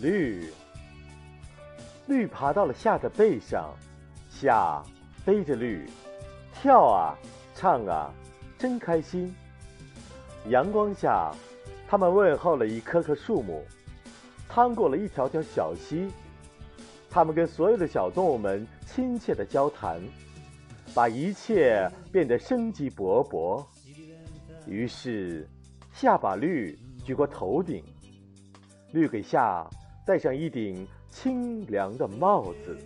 绿。绿爬到了夏的背上，夏背着绿，跳啊，唱啊，真开心。阳光下，他们问候了一棵棵树木，趟过了一条条小溪。他们跟所有的小动物们亲切的交谈，把一切变得生机勃勃。于是，夏把绿举过头顶，绿给夏戴上一顶。清凉的帽子。